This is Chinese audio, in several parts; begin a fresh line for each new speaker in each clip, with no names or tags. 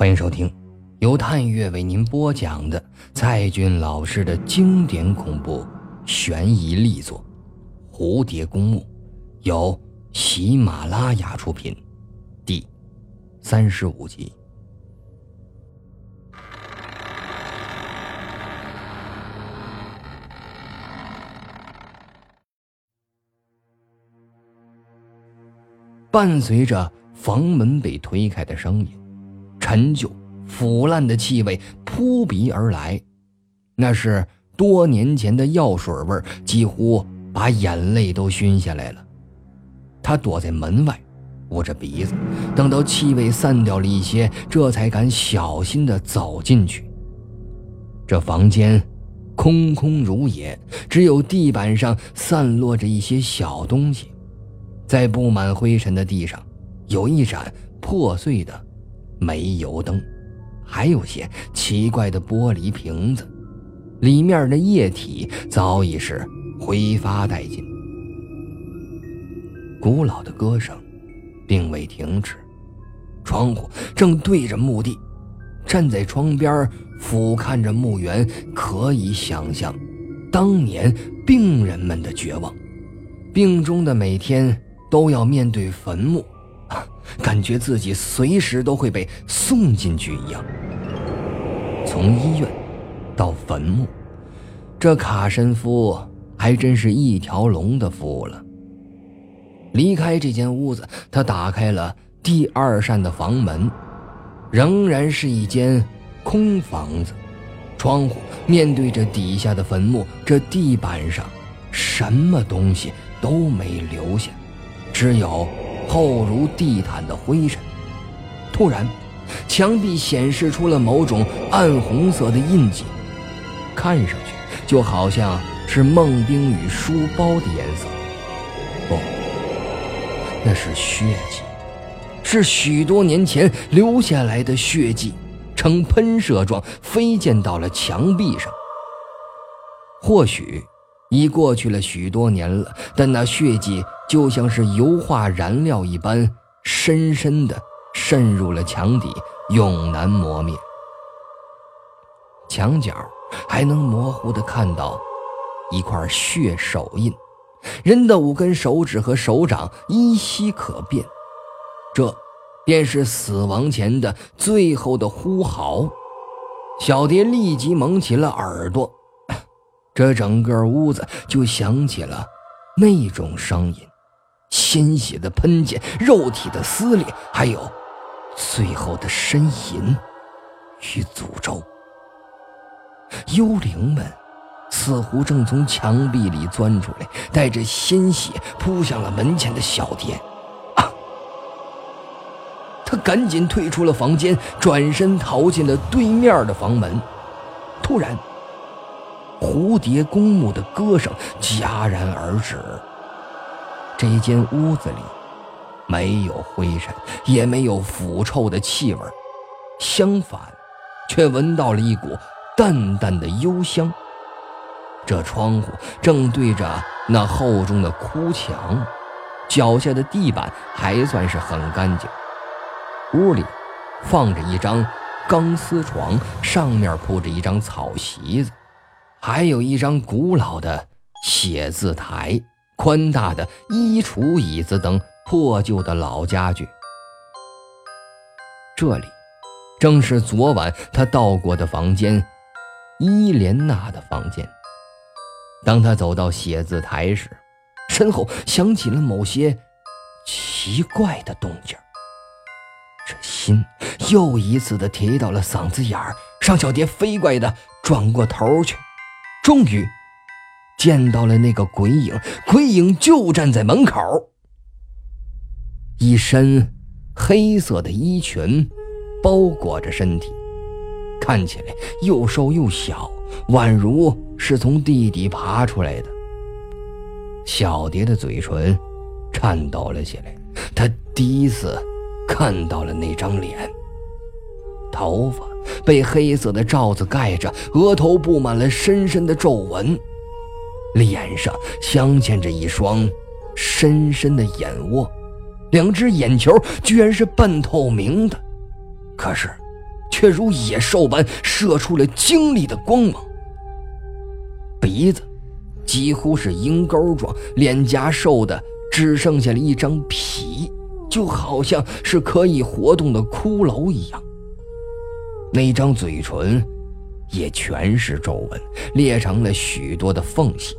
欢迎收听，由探月为您播讲的蔡骏老师的经典恐怖悬疑力作《蝴蝶公墓》，由喜马拉雅出品，第三十五集。伴随着房门被推开的声音，陈旧、腐烂的气味扑鼻而来，那是多年前的药水味几乎把眼泪都熏下来了。他躲在门外，捂着鼻子，等到气味散掉了一些，这才敢小心地走进去。这房间空空如也，只有地板上散落着一些小东西。在布满灰尘的地上，有一盏破碎的煤油灯，还有些奇怪的玻璃瓶子，里面的液体早已是挥发殆尽。古老的歌声并未停止，窗户正对着墓地，站在窗边俯瞰着墓园，可以想象当年病人们的绝望，病中的每天。都要面对坟墓，感觉自己随时都会被送进去一样。从医院到坟墓，这卡申夫还真是一条龙的服务了。离开这间屋子，他打开了第二扇的房门，仍然是一间空房子，窗户面对着底下的坟墓，这地板上什么东西都没留下。只有厚如地毯的灰尘。突然，墙壁显示出了某种暗红色的印记，看上去就好像是孟冰雨书包的颜色。不，那是血迹，是许多年前留下来的血迹，呈喷射状飞溅到了墙壁上。或许。已过去了许多年了，但那血迹就像是油画燃料一般，深深的渗入了墙底，永难磨灭。墙角还能模糊的看到一块血手印，人的五根手指和手掌依稀可辨，这便是死亡前的最后的呼嚎。小蝶立即蒙起了耳朵。这整个屋子就响起了那种声音，鲜血的喷溅，肉体的撕裂，还有最后的呻吟与诅咒。幽灵们似乎正从墙壁里钻出来，带着鲜血扑向了门前的小蝶。啊！他赶紧退出了房间，转身逃进了对面的房门。突然。蝴蝶公墓的歌声戛然而止。这间屋子里没有灰尘，也没有腐臭的气味，相反，却闻到了一股淡淡的幽香。这窗户正对着那厚重的枯墙，脚下的地板还算是很干净。屋里放着一张钢丝床，上面铺着一张草席子。还有一张古老的写字台、宽大的衣橱、椅子等破旧的老家具。这里正是昨晚他到过的房间——伊莲娜的房间。当他走到写字台时，身后响起了某些奇怪的动静，这心又一次的提到了嗓子眼儿。尚小蝶飞快的转过头去。终于见到了那个鬼影，鬼影就站在门口，一身黑色的衣裙包裹着身体，看起来又瘦又小，宛如是从地底爬出来的。小蝶的嘴唇颤抖了起来，她第一次看到了那张脸，头发。被黑色的罩子盖着，额头布满了深深的皱纹，脸上镶嵌着一双深深的眼窝，两只眼球居然是半透明的。可是，却如野兽般射出了精丽的光芒。鼻子几乎是鹰钩状，脸颊瘦的只剩下了一张皮，就好像是可以活动的骷髅一样。那张嘴唇也全是皱纹，裂成了许多的缝隙，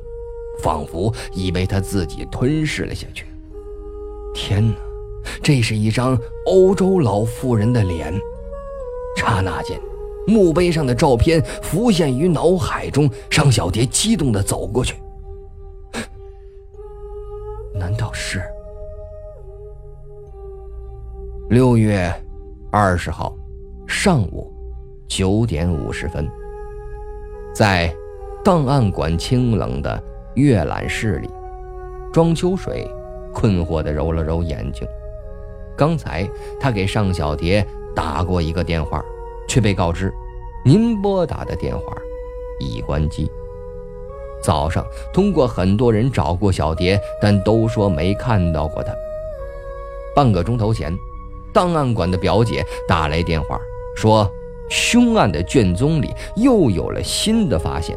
仿佛已被他自己吞噬了下去。天哪，这是一张欧洲老妇人的脸！刹那间，墓碑上的照片浮现于脑海中。尚小蝶激动地走过去，难道是六月二十号上午？九点五十分，在档案馆清冷的阅览室里，庄秋水困惑地揉了揉眼睛。刚才他给尚小蝶打过一个电话，却被告知您拨打的电话已关机。早上通过很多人找过小蝶，但都说没看到过她。半个钟头前，档案馆的表姐打来电话说。凶案的卷宗里又有了新的发现。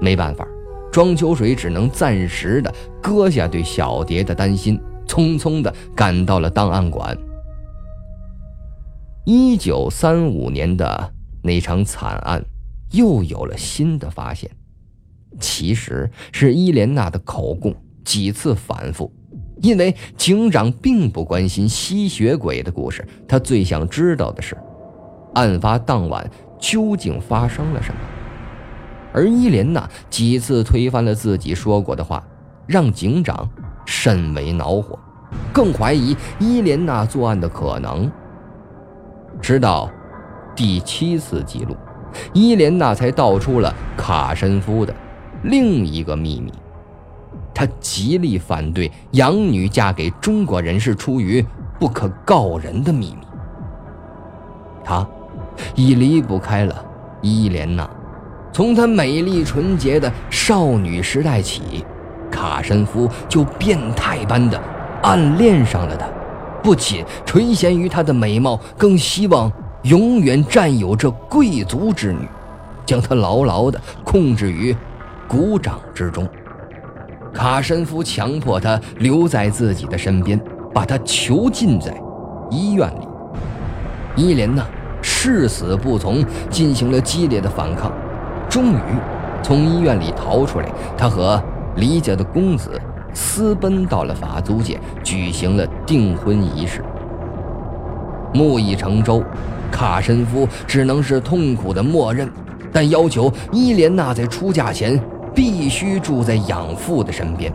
没办法，庄秋水只能暂时的搁下对小蝶的担心，匆匆的赶到了档案馆。一九三五年的那场惨案又有了新的发现，其实是伊莲娜的口供几次反复，因为警长并不关心吸血鬼的故事，他最想知道的是。案发当晚究竟发生了什么？而伊莲娜几次推翻了自己说过的话，让警长甚为恼火，更怀疑伊莲娜作案的可能。直到第七次记录，伊莲娜才道出了卡申夫的另一个秘密：她极力反对养女嫁给中国人是出于不可告人的秘密。她。已离不开了伊莲娜。从她美丽纯洁的少女时代起，卡申夫就变态般的暗恋上了她，不仅垂涎于她的美貌，更希望永远占有这贵族之女，将她牢牢地控制于鼓掌之中。卡申夫强迫她留在自己的身边，把她囚禁在医院里。伊莲娜。誓死不从，进行了激烈的反抗，终于从医院里逃出来。他和李家的公子私奔到了法租界，举行了订婚仪式。木已成舟，卡申夫只能是痛苦的默认，但要求伊莲娜在出嫁前必须住在养父的身边。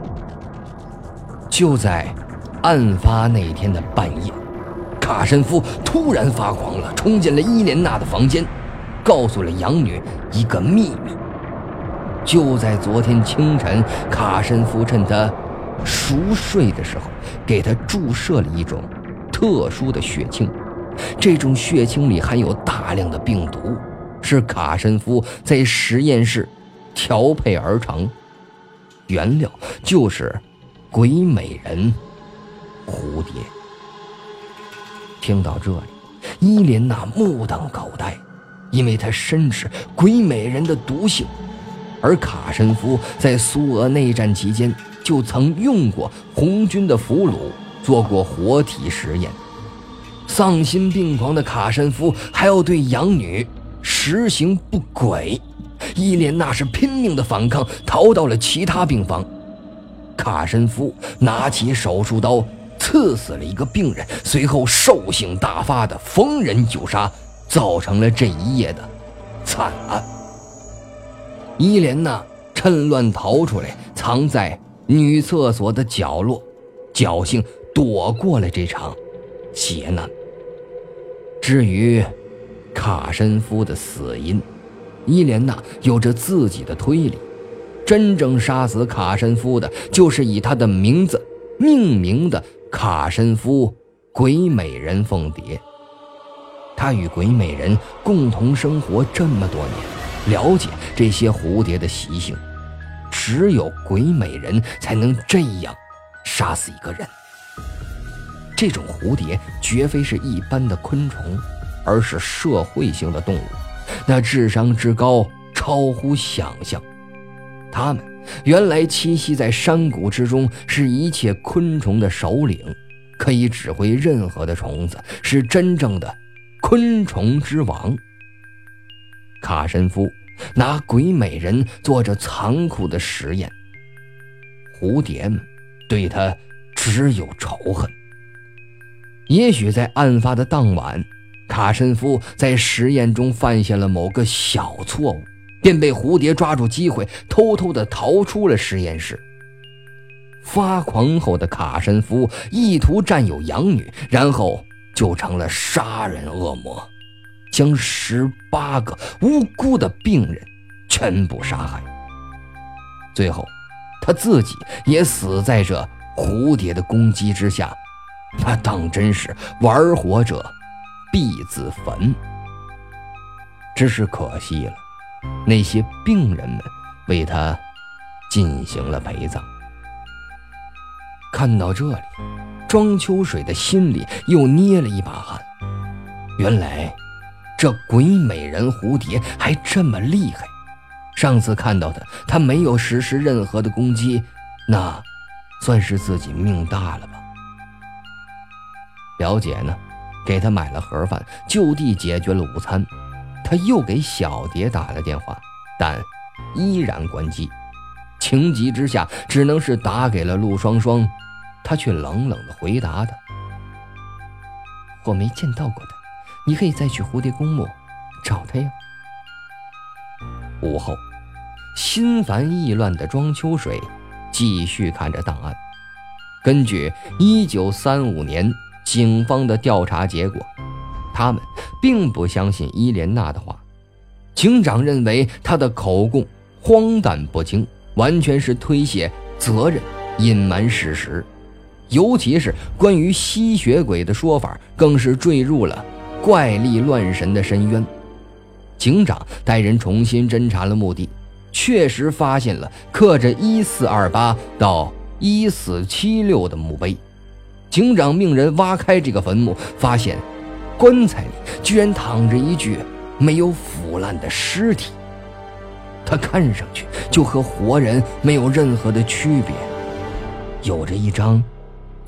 就在案发那天的半夜。卡申夫突然发狂了，冲进了伊莲娜的房间，告诉了养女一个秘密。就在昨天清晨，卡申夫趁她熟睡的时候，给她注射了一种特殊的血清。这种血清里含有大量的病毒，是卡申夫在实验室调配而成，原料就是鬼美人蝴蝶。听到这里，伊莲娜目瞪口呆，因为他深知鬼美人的毒性，而卡申夫在苏俄内战期间就曾用过红军的俘虏做过活体实验。丧心病狂的卡申夫还要对养女实行不轨，伊莲娜是拼命的反抗，逃到了其他病房。卡申夫拿起手术刀。刺死了一个病人，随后兽性大发的逢人就杀，造成了这一夜的惨案。伊莲娜趁乱逃出来，藏在女厕所的角落，侥幸躲过了这场劫难。至于卡申夫的死因，伊莲娜有着自己的推理。真正杀死卡申夫的，就是以他的名字命名的。卡申夫，鬼美人凤蝶。他与鬼美人共同生活这么多年，了解这些蝴蝶的习性。只有鬼美人才能这样杀死一个人。这种蝴蝶绝非是一般的昆虫，而是社会性的动物，那智商之高超乎想象。它们原来栖息在山谷之中，是一切昆虫的首领，可以指挥任何的虫子，是真正的昆虫之王。卡申夫拿鬼美人做着残酷的实验，蝴蝶们对他只有仇恨。也许在案发的当晚，卡申夫在实验中犯下了某个小错误，便被蝴蝶抓住机会，偷偷地逃出了实验室。发狂后的卡申夫意图占有养女，然后就成了杀人恶魔，将十八个无辜的病人全部杀害。最后，他自己也死在这蝴蝶的攻击之下。那当真是玩火者必自焚。只是可惜了，那些病人们为他进行了陪葬。看到这里，庄秋水的心里又捏了一把汗。原来，这鬼美人蝴蝶还这么厉害。上次看到的，他没有实施任何的攻击，那算是自己命大了吧？表姐呢，给他买了盒饭，就地解决了午餐。他又给小蝶打了电话，但依然关机。情急之下，只能是打给了陆双双。他却冷冷地回答他：“我没见到过他，你可以再去蝴蝶公墓找他呀。”午后，心烦意乱的庄秋水继续看着档案。根据一九三五年。警方的调查结果，他们并不相信伊莲娜的话。警长认为她的口供荒诞不经，完全是推卸责任、隐瞒事实。尤其是关于吸血鬼的说法，更是坠入了怪力乱神的深渊。警长带人重新侦查了墓地，确实发现了刻着一四二八到一四七六的墓碑。警长命人挖开这个坟墓，发现棺材里居然躺着一具没有腐烂的尸体。他看上去就和活人没有任何的区别，有着一张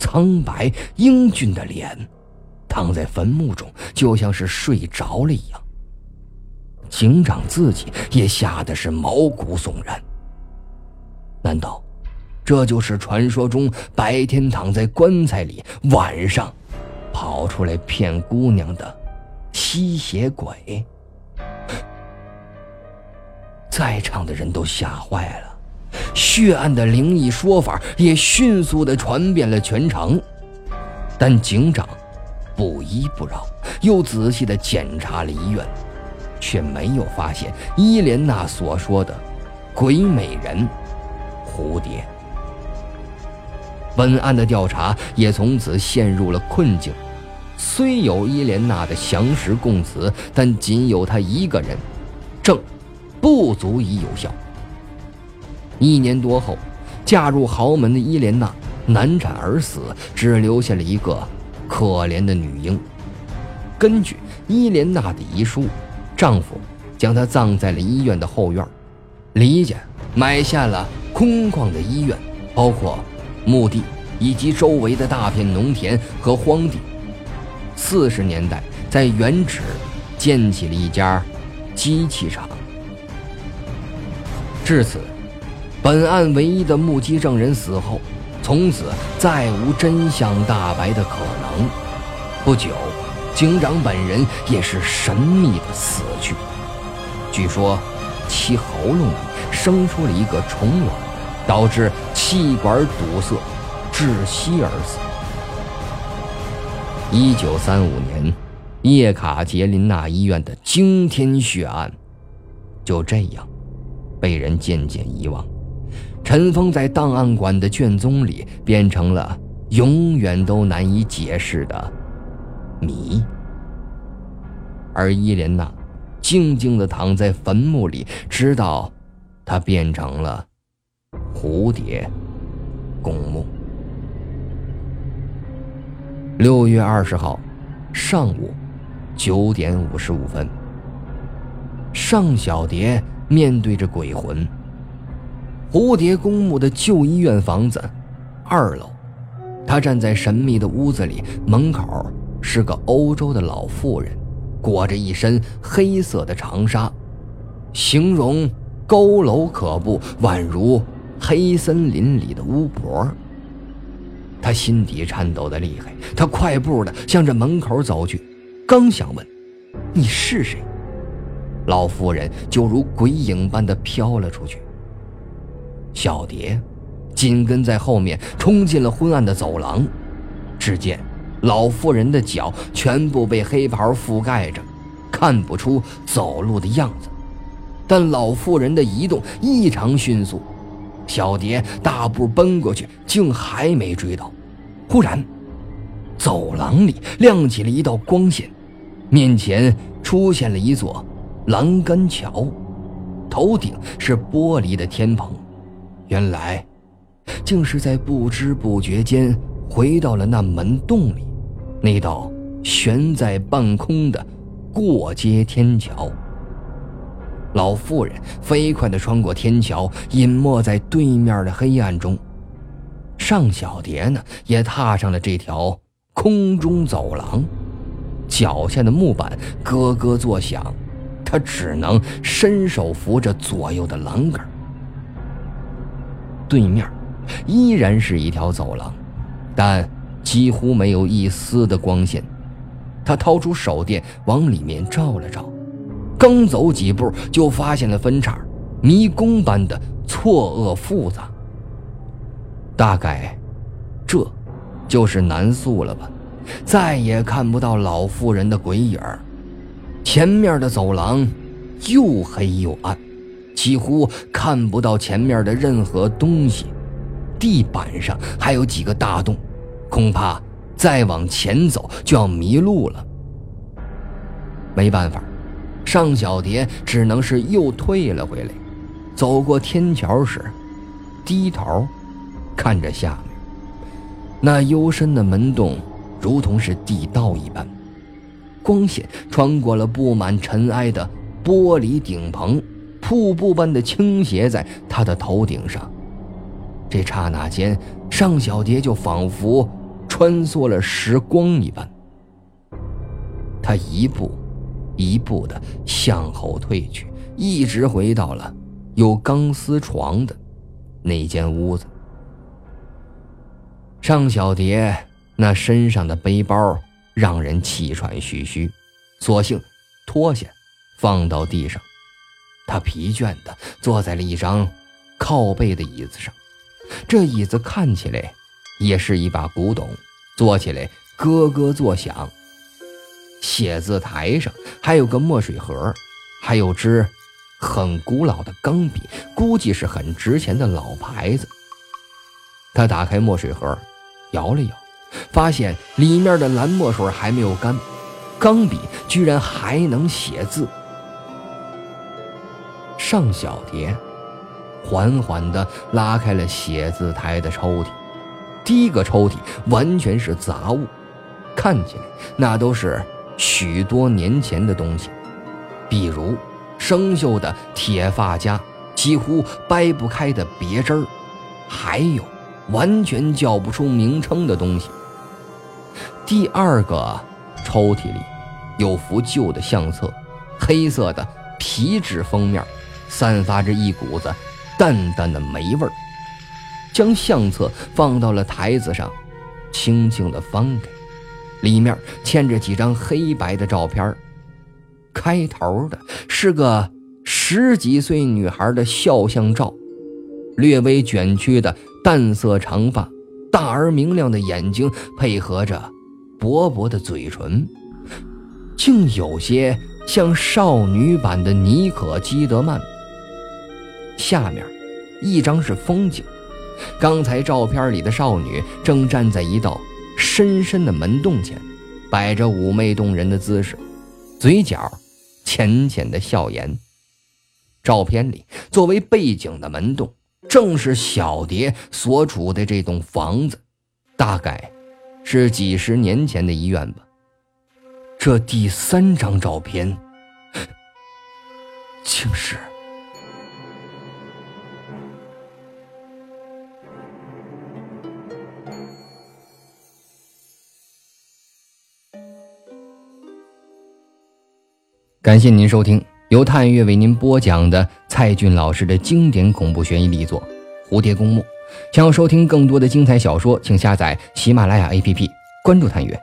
苍白英俊的脸，躺在坟墓中就像是睡着了一样。警长自己也吓得是毛骨悚然。难道？这就是传说中白天躺在棺材里，晚上跑出来骗姑娘的吸血鬼。在场的人都吓坏了，血案的灵异说法也迅速的传遍了全城。但警长不依不饶，又仔细的检查了医院，却没有发现伊莲娜所说的鬼美人蝴蝶。本案的调查也从此陷入了困境。虽有伊莲娜的详实供词，但仅有她一个人证，不足以有效。一年多后，嫁入豪门的伊莲娜难产而死，只留下了一个可怜的女婴。根据伊莲娜的遗书，丈夫将她葬在了医院的后院。李家买下了空旷的医院，包括。墓地以及周围的大片农田和荒地。四十年代，在原址建起了一家机器厂。至此，本案唯一的目击证人死后，从此再无真相大白的可能。不久，警长本人也是神秘的死去。据说，其喉咙里生出了一个虫卵。导致气管堵塞，窒息而死。一九三五年，叶卡捷琳娜医院的惊天血案，就这样被人渐渐遗忘，尘封在档案馆的卷宗里，变成了永远都难以解释的谜。而伊莲娜静静地躺在坟墓里，直到她变成了。蝴蝶公墓。六月二十号上午九点五十五分，尚小蝶面对着鬼魂。蝴蝶公墓的旧医院房子，二楼，他站在神秘的屋子里，门口是个欧洲的老妇人，裹着一身黑色的长纱，形容佝偻可怖，宛如黑森林里的巫婆。他心底颤抖的厉害，他快步的向着门口走去，刚想问：“你是谁？”老妇人就如鬼影般的飘了出去。小蝶紧跟在后面，冲进了昏暗的走廊。只见老妇人的脚全部被黑袍覆盖着，看不出走路的样子。但老妇人的移动异常迅速，小蝶大步奔过去，竟还没追到。忽然，走廊里亮起了一道光线，面前出现了一座栏杆桥，头顶是玻璃的天棚。原来，竟是在不知不觉间回到了那门洞里，那道悬在半空的过街天桥。老妇人飞快地穿过天桥，隐没在对面的黑暗中。尚小蝶呢，也踏上了这条空中走廊，脚下的木板咯咯作响，她只能伸手扶着左右的栏杆。对面依然是一条走廊，但几乎没有一丝的光线。他掏出手电往里面照了照，刚走几步就发现了分叉，迷宫般的错愕复杂。大概，这，就是南宿了吧？再也看不到老妇人的鬼影。前面的走廊又黑又暗。几乎看不到前面的任何东西，地板上还有几个大洞，恐怕再往前走就要迷路了。没办法，尚小蝶只能是又退了回来。走过天桥时，低头看着下面，那幽深的门洞如同是地道一般，光线穿过了布满尘埃的玻璃顶棚。瀑布般的倾斜在他的头顶上，这刹那间，尚小蝶就仿佛穿梭了时光一般。他一步一步的向后退去，一直回到了有钢丝床的那间屋子。尚小蝶那身上的背包让人气喘吁吁，索性脱下，放到地上。他疲倦地坐在了一张靠背的椅子上，这椅子看起来也是一把古董，坐起来咯咯作响。写字台上还有个墨水盒，还有支很古老的钢笔，估计是很值钱的老牌子。他打开墨水盒，摇了摇，发现里面的蓝墨水还没有干，钢笔居然还能写字。尚小蝶缓缓地拉开了写字台的抽屉，第一个抽屉完全是杂物，看起来那都是许多年前的东西，比如生锈的铁发夹，几乎掰不开的别针儿，还有完全叫不出名称的东西。第二个抽屉里有幅旧的相册，黑色的皮质封面。散发着一股子淡淡的霉味儿，将相册放到了台子上，轻轻地翻开，里面嵌着几张黑白的照片开头的是个十几岁女孩的肖像照，略微卷曲的淡色长发，大而明亮的眼睛，配合着薄薄的嘴唇，竟有些像少女版的妮可基德曼。下面，一张是风景。刚才照片里的少女正站在一道深深的门洞前，摆着妩媚动人的姿势，嘴角浅浅的笑颜。照片里作为背景的门洞，正是小蝶所处的这栋房子，大概是几十年前的医院吧。这第三张照片，竟是……感谢您收听由探月为您播讲的蔡骏老师的经典恐怖悬疑力作《蝴蝶公墓》。想要收听更多的精彩小说，请下载喜马拉雅 APP，关注探月。